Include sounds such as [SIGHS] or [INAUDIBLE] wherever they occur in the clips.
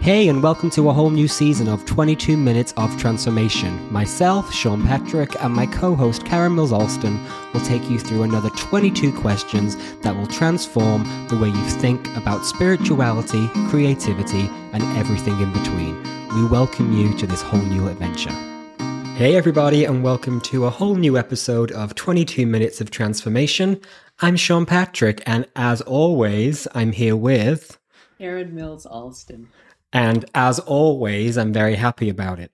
Hey, and welcome to a whole new season of 22 Minutes of Transformation. Myself, Sean Patrick, and my co host, Karen Mills Alston, will take you through another 22 questions that will transform the way you think about spirituality, creativity, and everything in between. We welcome you to this whole new adventure. Hey, everybody, and welcome to a whole new episode of 22 Minutes of Transformation. I'm Sean Patrick, and as always, I'm here with. Karen Mills Alston. And as always, I'm very happy about it.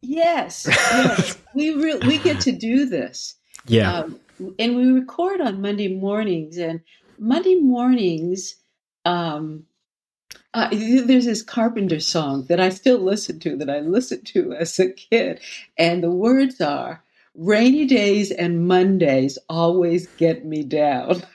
Yes, yes, [LAUGHS] we re- we get to do this. Yeah, um, and we record on Monday mornings, and Monday mornings, um, uh, there's this Carpenter song that I still listen to, that I listened to as a kid, and the words are "Rainy days and Mondays always get me down." [LAUGHS]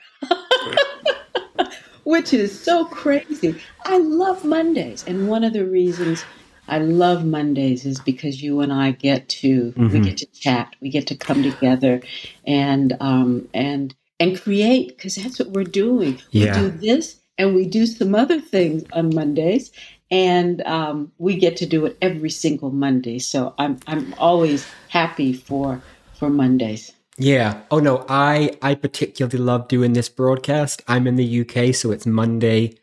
which is so crazy. I love Mondays, and one of the reasons I love Mondays is because you and I get to mm-hmm. we get to chat, we get to come together, and um, and and create because that's what we're doing. Yeah. We do this, and we do some other things on Mondays, and um, we get to do it every single Monday. So I'm I'm always happy for for Mondays. Yeah. Oh no, I I particularly love doing this broadcast. I'm in the UK, so it's Monday.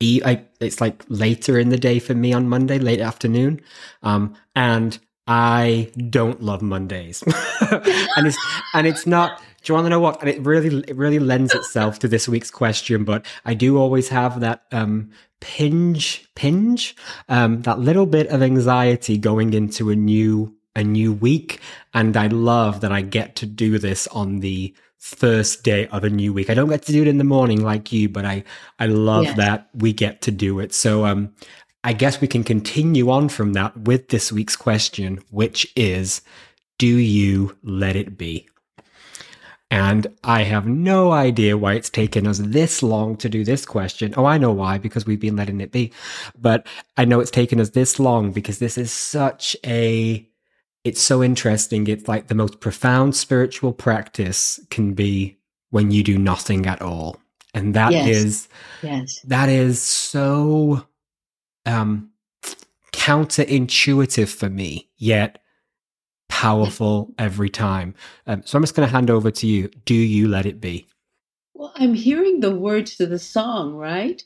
I, it's like later in the day for me on Monday, late afternoon. Um, and I don't love Mondays, [LAUGHS] and it's and it's not. Do you want to know what? And it really it really lends itself to this week's question. But I do always have that um, pinge pinge, um, that little bit of anxiety going into a new a new week. And I love that I get to do this on the first day of a new week. I don't get to do it in the morning like you, but I, I love yes. that we get to do it. So, um, I guess we can continue on from that with this week's question, which is, do you let it be? And I have no idea why it's taken us this long to do this question. Oh, I know why, because we've been letting it be. But I know it's taken us this long because this is such a it's so interesting. It's like the most profound spiritual practice can be when you do nothing at all. And that yes. is yes. that is so um counterintuitive for me, yet powerful every time. Um, so I'm just going to hand over to you. Do you let it be? Well, I'm hearing the words to the song, right?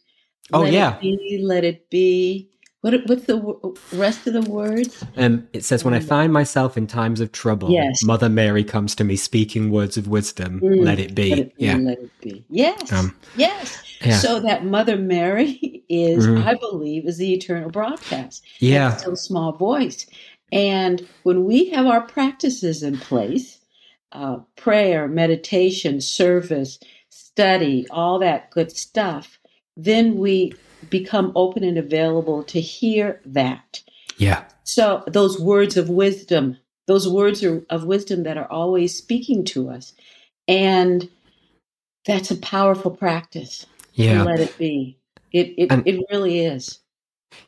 Oh let yeah. It be, let it be. What, what's the rest of the words? Um, it says, When I find myself in times of trouble, yes. Mother Mary comes to me speaking words of wisdom. Mm. Let it be. Let it be. Yeah. Let it be. Yes. Um, yes. Yeah. So that Mother Mary [LAUGHS] is, mm-hmm. I believe, is the eternal broadcast. Yeah. still small voice. And when we have our practices in place, uh, prayer, meditation, service, study, all that good stuff, then we become open and available to hear that. Yeah. So those words of wisdom, those words are, of wisdom that are always speaking to us. And that's a powerful practice. Yeah. let it be. It it, and, it really is.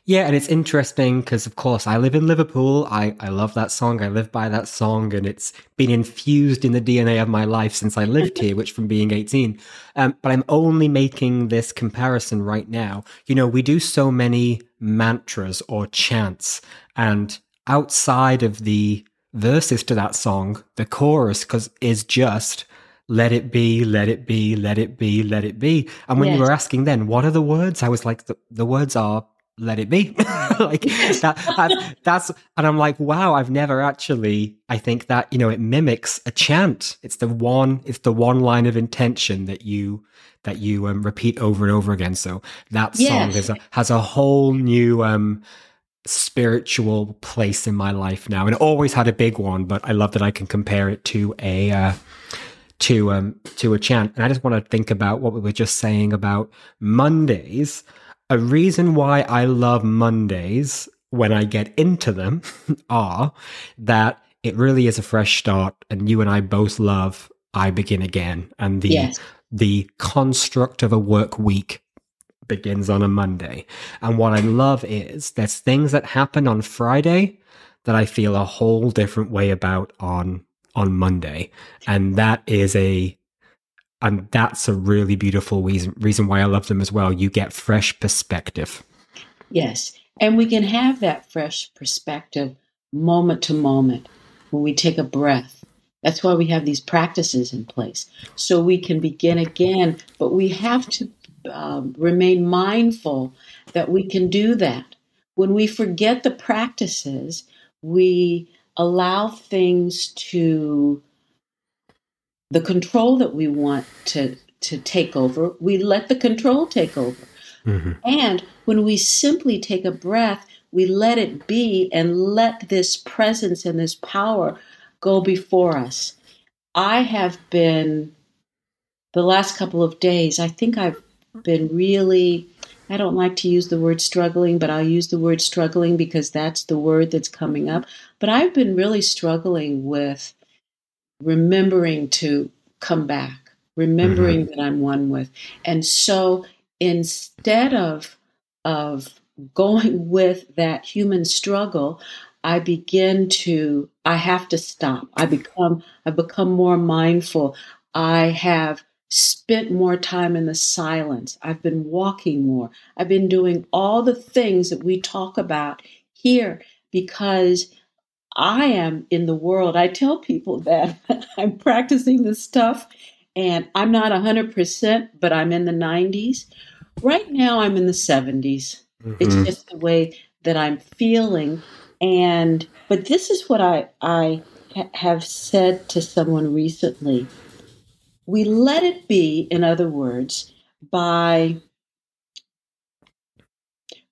Yeah, and it's interesting because, of course, I live in Liverpool. I, I love that song. I live by that song, and it's been infused in the DNA of my life since I lived here, which from being 18. Um, but I'm only making this comparison right now. You know, we do so many mantras or chants, and outside of the verses to that song, the chorus cause, is just let it be, let it be, let it be, let it be. And when yes. you were asking then, what are the words? I was like, the, the words are let it be. [LAUGHS] Like [LAUGHS] that that's, that's and i'm like wow i've never actually i think that you know it mimics a chant. It's the one it's the one line of intention that you that you um, repeat over and over again. So that song yes. a, has a whole new um spiritual place in my life now. And it always had a big one but i love that i can compare it to a uh to um to a chant. And i just want to think about what we were just saying about mondays a reason why I love Mondays when I get into them [LAUGHS] are that it really is a fresh start, and you and I both love I Begin Again, and the yes. the construct of a work week begins on a Monday. And what I love is there's things that happen on Friday that I feel a whole different way about on on Monday, and that is a and that's a really beautiful reason reason why I love them as well. You get fresh perspective. Yes. And we can have that fresh perspective moment to moment when we take a breath. That's why we have these practices in place. So we can begin again, but we have to um, remain mindful that we can do that. When we forget the practices, we allow things to the control that we want to to take over we let the control take over mm-hmm. and when we simply take a breath we let it be and let this presence and this power go before us i have been the last couple of days i think i've been really I don't like to use the word struggling, but I'll use the word struggling because that's the word that's coming up. But I've been really struggling with remembering to come back, remembering mm-hmm. that I'm one with. And so instead of of going [LAUGHS] with that human struggle, I begin to I have to stop. I become I become more mindful. I have spent more time in the silence. I've been walking more. I've been doing all the things that we talk about here because I am in the world. I tell people that [LAUGHS] I'm practicing this stuff and I'm not 100%, but I'm in the 90s. Right now, I'm in the 70s. Mm-hmm. It's just the way that I'm feeling. And, but this is what I, I ha- have said to someone recently we let it be, in other words, by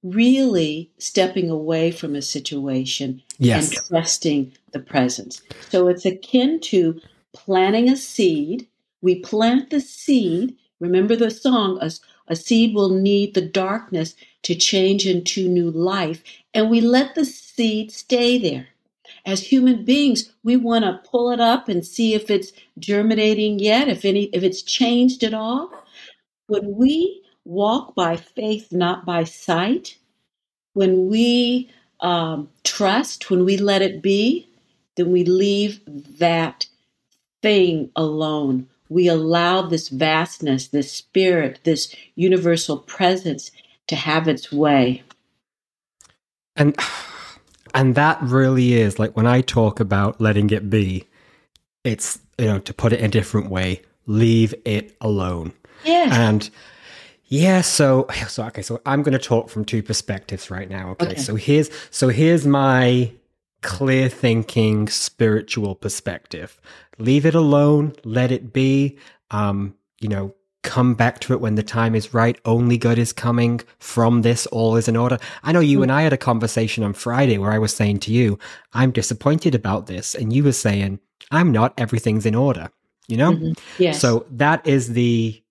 really stepping away from a situation yes. and trusting the presence. So it's akin to planting a seed. We plant the seed. Remember the song, a, a seed will need the darkness to change into new life. And we let the seed stay there as human beings, we want to pull it up and see if it's germinating yet, if any, if it's changed at all. When we walk by faith, not by sight, when we um, trust, when we let it be, then we leave that thing alone. We allow this vastness, this spirit, this universal presence to have its way. And and that really is like when I talk about letting it be, it's, you know, to put it in a different way, leave it alone. Yeah. And yeah, so [SIGHS] so okay, so I'm going to talk from two perspectives right now. Okay? okay. So here's so here's my clear thinking spiritual perspective. Leave it alone, let it be. Um, you know, come back to it when the time is right. Only good is coming from this. All is in order. I know you mm. and I had a conversation on Friday where I was saying to you, I'm disappointed about this. And you were saying, I'm not. Everything's in order, you know? Mm-hmm. Yes. So that is the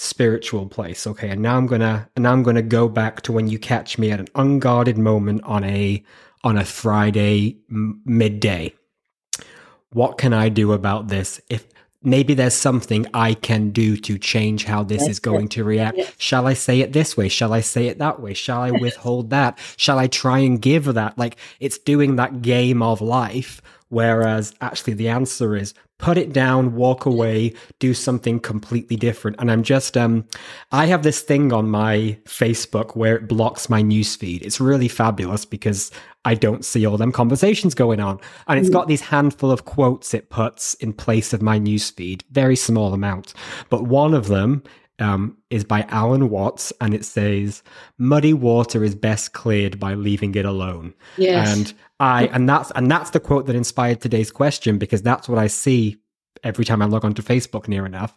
spiritual place. Okay. And now I'm going to, and now I'm to go back to when you catch me at an unguarded moment on a, on a Friday m- midday. What can I do about this? If maybe there's something I can do to change how this That's is going it. to react. Yes. Shall I say it this way? Shall I say it that way? Shall I [LAUGHS] withhold that? Shall I try and give that? Like it's doing that game of life. Whereas actually the answer is put it down, walk away, do something completely different. And I'm just, um, I have this thing on my Facebook where it blocks my newsfeed. It's really fabulous because I don't see all them conversations going on. And it's got these handful of quotes it puts in place of my newsfeed, very small amount. But one of them um, is by Alan Watts, and it says, "Muddy water is best cleared by leaving it alone." Yes. And I and that's and that's the quote that inspired today's question because that's what I see every time I log onto Facebook near enough.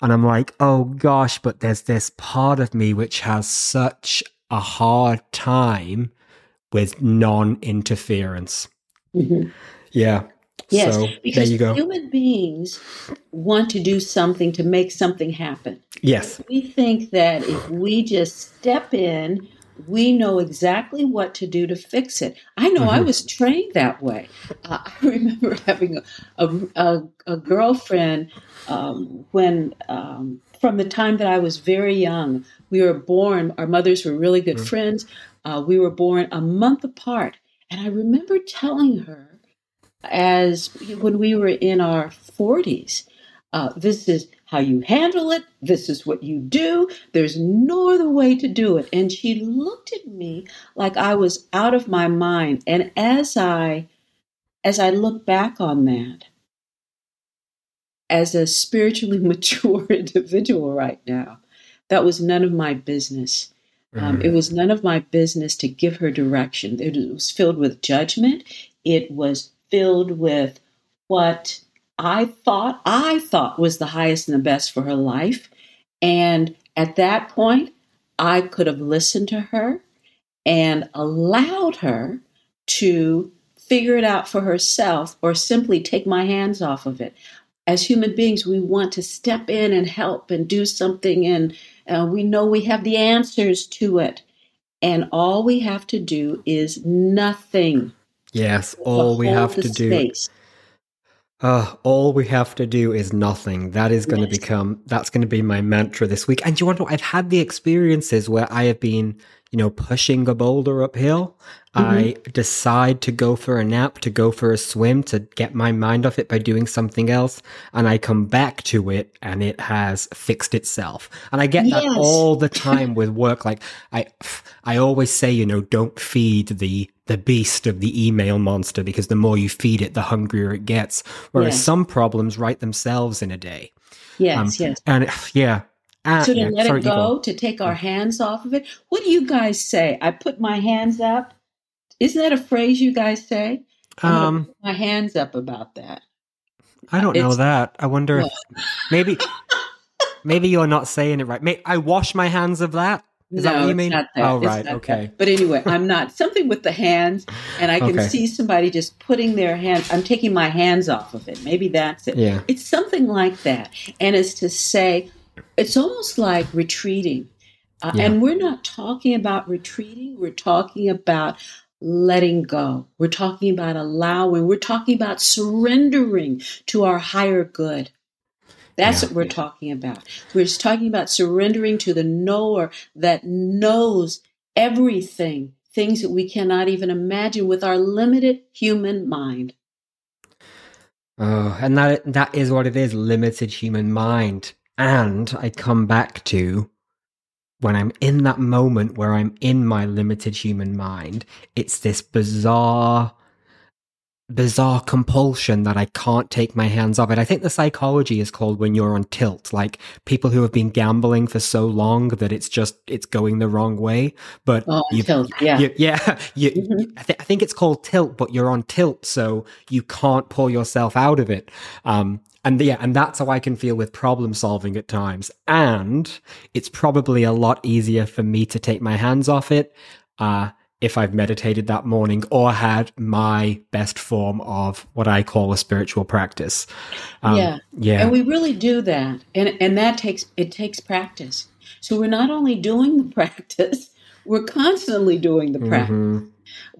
And I'm like, oh gosh, but there's this part of me which has such a hard time with non interference. Mm-hmm. Yeah. Yes, so, because human beings want to do something to make something happen. Yes. We think that if we just step in, we know exactly what to do to fix it. I know mm-hmm. I was trained that way. Uh, [LAUGHS] I remember having a, a, a, girlfriend um, when, um, from the time that I was very young, we were born, our mothers were really good mm-hmm. friends. Uh, we were born a month apart. And I remember telling her, as when we were in our 40s, uh, this is how you handle it. This is what you do. There's no other way to do it. And she looked at me like I was out of my mind. And as I as I look back on that, as a spiritually [LAUGHS] mature individual right now, that was none of my business. Um, it was none of my business to give her direction. It was filled with judgment. It was filled with what I thought I thought was the highest and the best for her life. And at that point, I could have listened to her and allowed her to figure it out for herself or simply take my hands off of it. As human beings, we want to step in and help and do something, and uh, we know we have the answers to it. And all we have to do is nothing. Yes, all we have to do. Uh, all we have to do is nothing. That is going Yes. to become, that's going to be my mantra this week. And you want to, I've had the experiences where I have been, you know, pushing a boulder uphill. I decide to go for a nap, to go for a swim, to get my mind off it by doing something else. And I come back to it and it has fixed itself. And I get that all the [LAUGHS] time with work. Like I, I always say, you know, don't feed the, the beast of the email monster because the more you feed it, the hungrier it gets. Whereas Yeah. some problems write themselves in a day. Yes, Um, yes. And yeah. So to yeah, let it go, to take our hands off of it. What do you guys say? I put my hands up. Isn't that a phrase you guys say? Um, put my hands up about that. I don't know that. I wonder if maybe [LAUGHS] maybe you're not saying it right. May, I wash my hands of that. Is that no, what you mean? not that. Oh, It's right. Okay. that. But anyway, I'm [LAUGHS] not something with the hands, and I can Okay. see somebody just putting their hands. I'm taking my hands off of it. Maybe that's it. Yeah. It's something like that, and it's to say, it's almost like retreating. Uh, Yeah. And we're not talking about retreating. We're talking about letting go. We're talking about allowing. We're talking about surrendering to our higher good. That's Yeah. what we're talking about. We're just talking about surrendering to the knower that knows everything, things that we cannot even imagine with our limited human mind. Oh, and that that is what it is, limited human mind. And I come back to when I'm in that moment where I'm in my limited human mind, it's this bizarre bizarre compulsion that I can't take my hands off it. I think the psychology is called when you're on tilt, like people who have been gambling for so long that it's just it's going the wrong way. But Oh, you've- tilt, yeah. you- yeah, [LAUGHS] you, Mhm. I, th- I think it's called tilt, but you're on tilt, so you can't pull yourself out of it. Um, and yeah, and that's how I can feel with problem solving at times. And it's probably a lot easier for me to take my hands off it uh, if I've meditated that morning or had my best form of what I call a spiritual practice. Um, Yeah. yeah, And we really do that. And and that takes it takes practice. So we're not only doing the [LAUGHS] practice, we're constantly doing the practice. Mhm.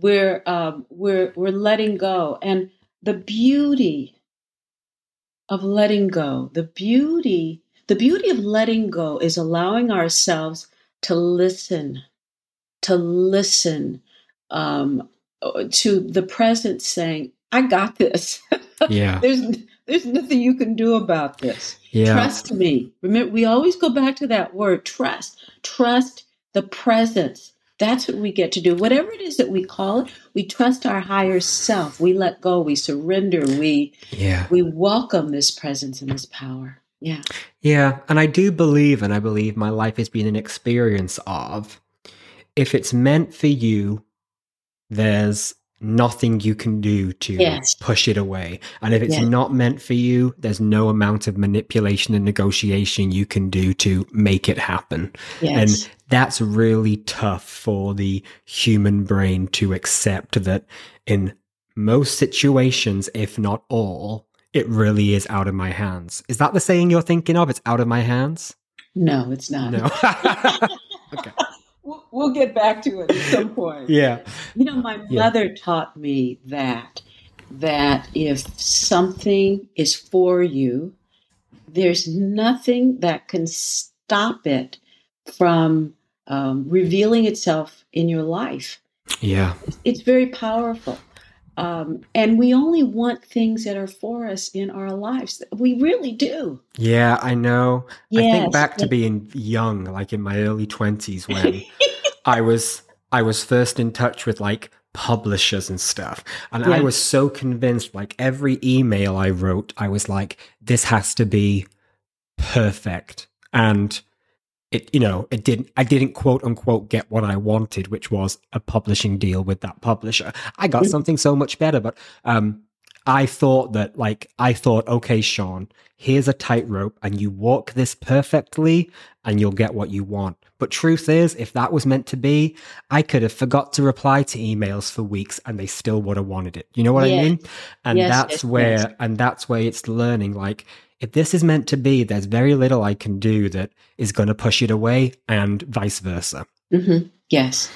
We're um, we're we're letting go. And the beauty of letting go, the beauty, the beauty of letting go is allowing ourselves to listen, to listen um, to the present saying, I got this. [LAUGHS] yeah, there's there's nothing you can do about this. yeah, Trust me. Remember, we always go back to that word, trust. Trust the presence. That's what we get to do. Whatever it is that we call it, we trust our higher self. We let go. We surrender. We yeah. we welcome this presence and this power. Yeah. Yeah, and I do believe, and I believe my life has been an experience of if it's meant for you, there's nothing you can do to Yes. push it away. And if it's Yes. not meant for you, there's no amount of manipulation and negotiation you can do to make it happen. Yes. And that's really tough for the human brain to accept that in most situations, if not all, it really is out of my hands. Is that the saying you're thinking of? It's out of my hands? no, it's not. No. [LAUGHS] [LAUGHS] okay. We'll, we'll get back to it at [LAUGHS] some point. Yeah. You know, my Yeah. mother taught me that that if something is for you, there's nothing that can stop it from um, revealing itself in your life. Yeah. It's very powerful. Um, and we only want things that are for us in our lives. We really do. Yeah, I know. I think back to being young, like in my early twenties, when [LAUGHS] I was I was first in touch with like publishers and stuff, and I was so convinced. Like every email I wrote, I was like, "This has to be perfect," and it, you know, it didn't. I didn't quote unquote get what I wanted, which was a publishing deal with that publisher. I got Mhm. something so much better, but um, I thought that like I thought, okay, Sean, here's a tightrope, and you walk this perfectly, and you'll get what you want. But truth is, if that was meant to be, I could have forgot to reply to emails for weeks, and they still would have wanted it. You know what I Yes. mean? And Yes, that's yes, where, yes. and that's where it's learning. Like, if this is meant to be, there's very little I can do that is going to push it away, and vice versa. hmm Yes,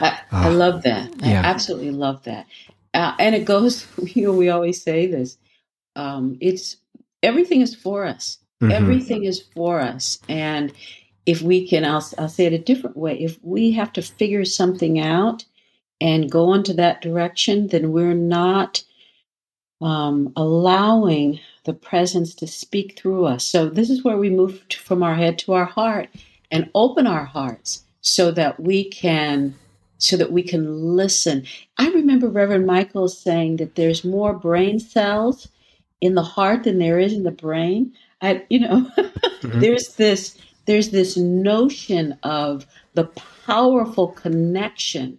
I, I Ah, love that. I yeah. absolutely love that. Uh, and it goes. [LAUGHS] You know, we always say this. Um, it's everything is for us. Mhm. Everything is for us, and if we can, I'll, I'll say it a different way. If we have to figure something out and go into that direction, then we're not um, allowing the presence to speak through us. So this is where we move to, from our head to our heart and open our hearts so that we can so that we can listen. I remember Reverend Michael saying that there's more brain cells in the heart than there is in the brain. I you know [LAUGHS] Mhm. there's this there's this notion of the powerful connection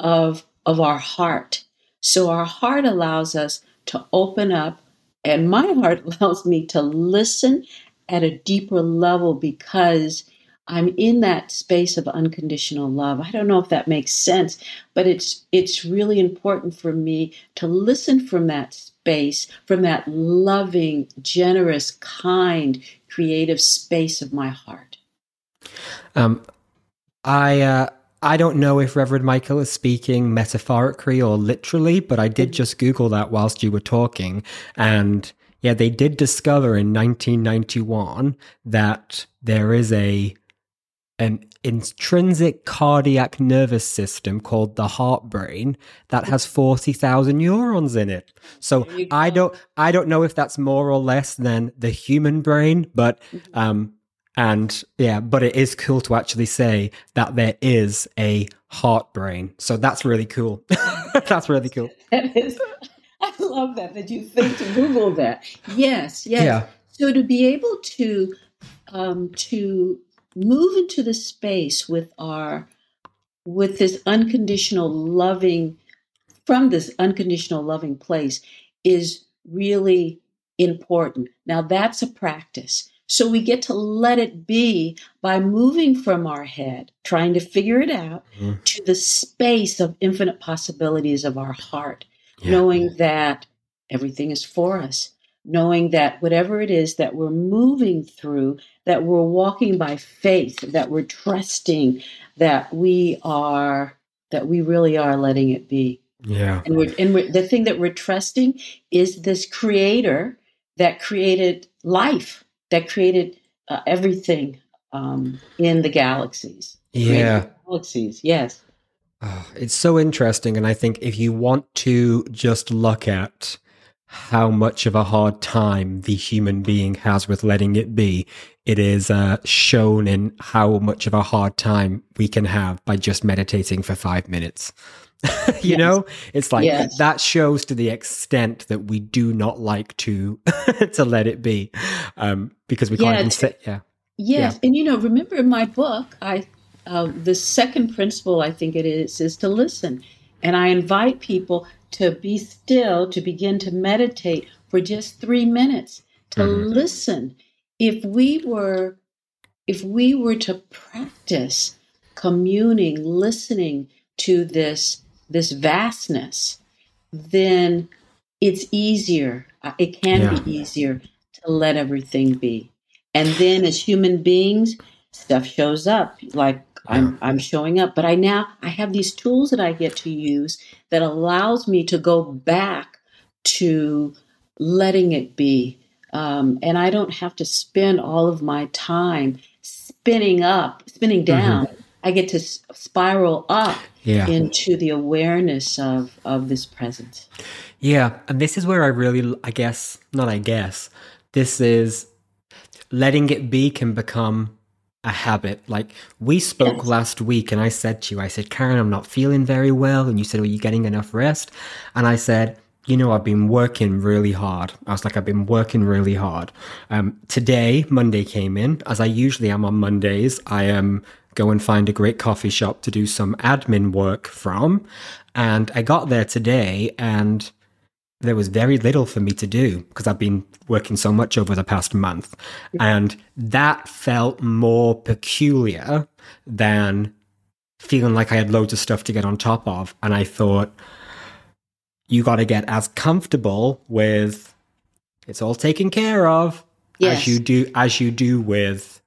of of our heart. So our heart allows us to open up and my heart [LAUGHS] allows me to listen at a deeper level because I'm in that space of unconditional love. I don't know if that makes sense, but it's it's really important for me to listen from that space, from that loving, generous, kind, creative space of my heart. Um, I uh, I don't know if Reverend Michael is speaking metaphorically or literally, but I did just Google that whilst you were talking, and yeah, they did discover in 1991 that there is a an intrinsic cardiac nervous system called the heart brain that has 40,000 neurons in it. So I don't I don't know if that's more or less than the human brain, but um and yeah, but it is cool to actually say that there is a heart brain. So that's really cool. [LAUGHS] that's really cool. [LAUGHS] That is, I love that that you think to Google that. Yes, yes. Yeah. So to be able to um, to move into the space with our with this unconditional loving from this unconditional loving place is really important. Now that's a practice. So we get to let it be by moving from our head, trying to figure it out, Mhm. to the space of infinite possibilities of our heart Yeah. knowing that everything is for us, knowing that whatever it is that we're moving through, that we're walking by faith, that we're trusting, that we are, that we really are letting it be. Yeah. And we're, and we're, the thing that we're trusting is this creator that created life, that created uh, everything um, in the galaxies. Yeah. the Galaxies, yes. Oh, it's so interesting. And I think if you want to just look at how much of a hard time the human being has with letting it be, it is uh, shown in how much of a hard time we can have by just meditating for five minutes. [LAUGHS] you Yes. know, it's like Yes. that shows to the extent that we do not like to [LAUGHS] to let it be, um, because we can't Yeah, even t- say, yeah, Yes, and you know, remember in my book, I uh, the second principle I think it is is to listen, and I invite people to be still, to begin to meditate for just three minutes, to Mhm. listen. If we were, if we were to practice communing, listening to this this vastness, then it's easier. uh, It can Yeah. be easier to let everything be. And then as human beings, stuff shows up. Like I'm I'm showing up. But I now I have these tools that I get to use that allows me to go back to letting it be. Um, and I don't have to spend all of my time spinning up, spinning down I get to s- spiral up Yeah. into the awareness of of this presence. Yeah, and this is where I really, I guess, not I guess, this is letting it be can become a habit. Like we spoke Yes. last week, and I said to you, I said, Karen, I'm not feeling very well. And you said, Are you getting enough rest? And I said, you know, I've been working really hard. I was like, I've been working really hard. Um, today, Monday came in, as I usually am on Mondays. I um, go and find a great coffee shop to do some admin work from. And I got there today, and there was very little for me to do because I've been working so much over the past month. And that felt more peculiar than feeling like I had loads of stuff to get on top of. And I thought, you got to get as comfortable with it's all taken care of Yes. as you do as you do with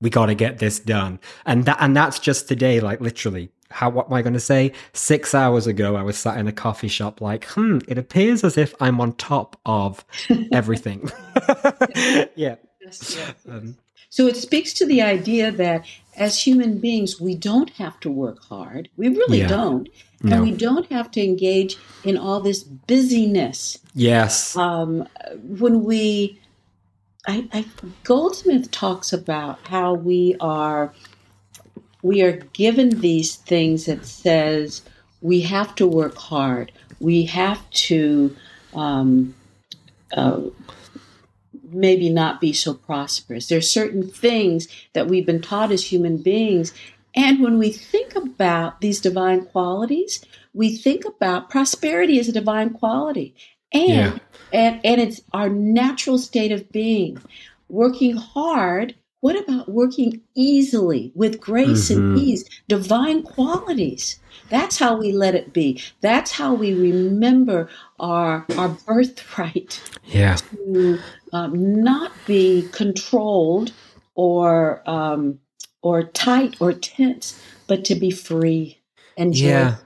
we got to get this done and that and that's just today like literally how what am i going to say 6 hours ago i was sat in a coffee shop like hmm it appears as if i'm on top of [LAUGHS] everything [LAUGHS] yeah Yes, yes, [LAUGHS] um, So it speaks to the idea that as human beings, we don't have to work hard. We really Yeah. don't. No. And we don't have to engage in all this busyness. yes Um, when we, I, I, Goldsmith talks about how we are, we are given these things that says we have to work hard. We have to um, uh, maybe not be so prosperous. There are certain things that we've been taught as human beings. And when we think about these divine qualities, we think about prosperity as a divine quality. And, Yeah. and, and it's our natural state of being. Working hard, what about working easily with grace and Mhm. ease? Divine qualities. That's how we let it be. That's how we remember our, our birthright yeah to um, not be controlled or um, or tight or tense, but to be free and joyful. Yeah.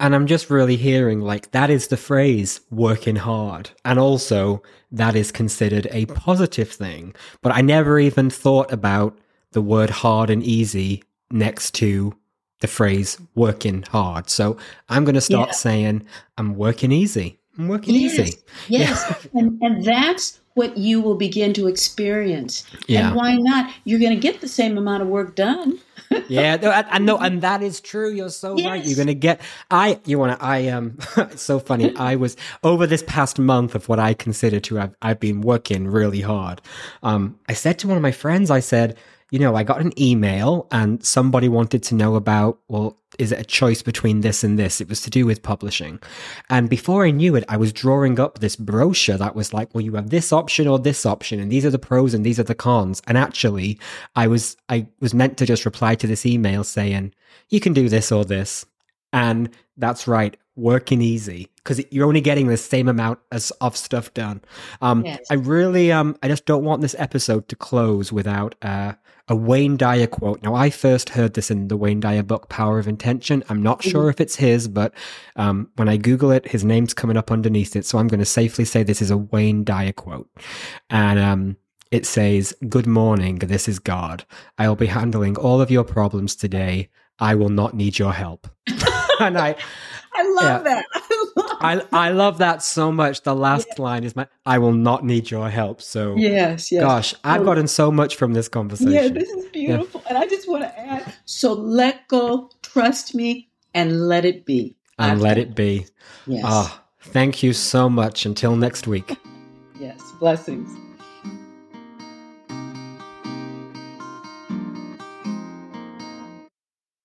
And I'm just really hearing like that is the phrase working hard. And also that is considered a positive thing. But I never even thought about the word hard and easy next to the phrase working hard. So I'm going to start Yeah. saying I'm working easy. I'm working Yes. easy. Yes, [LAUGHS] and and that's what you will begin to experience. Yeah. And why not? You're going to get the same amount of work done. [LAUGHS] yeah, no, I, I know, and that is true. You're so right. You're gonna get. I, you want to? I um. [LAUGHS] it's so funny. I was over this past month of what I consider to have. I've been working really hard. Um, I said to one of my friends, I said, you know, I got an email and somebody wanted to know about. Well, is it a choice between this and this? It was to do with publishing, and before I knew it, I was drawing up this brochure that was like, well, you have this option or this option, and these are the pros and these are the cons. And actually, I was I was meant to just reply to this email saying you can do this or this, and that's right, working easy because you're only getting the same amount as, of stuff done. Um, Yes. I really um I just don't want this episode to close without uh, a Wayne Dyer quote. Now I first heard this in the Wayne Dyer book Power of Intention. I'm not sure if it's his, but um, when I Google it, his name's coming up underneath it, so I'm going to safely say this is a Wayne Dyer quote, and um. It says, Good morning, this is God. I will be handling all of your problems today. I will not need your help. [LAUGHS] and I, [LAUGHS] I love Yeah. that. I love I, love that so much. The last line is my, I will not need your help. So, Yes, yes. gosh, I've Oh. gotten so much from this conversation. Yeah, this is beautiful. And I just want to add so let go, trust me, and let it be. and let it be. Yes. Ah, thank you so much. Until next week. Yes. Blessings.